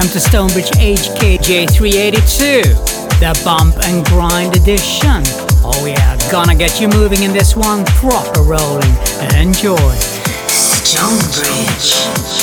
welcome to Stonebridge HKJ 382, the Bump and Grind edition. Oh yeah, gonna get you moving in this one, proper rolling. Enjoy. Stonebridge.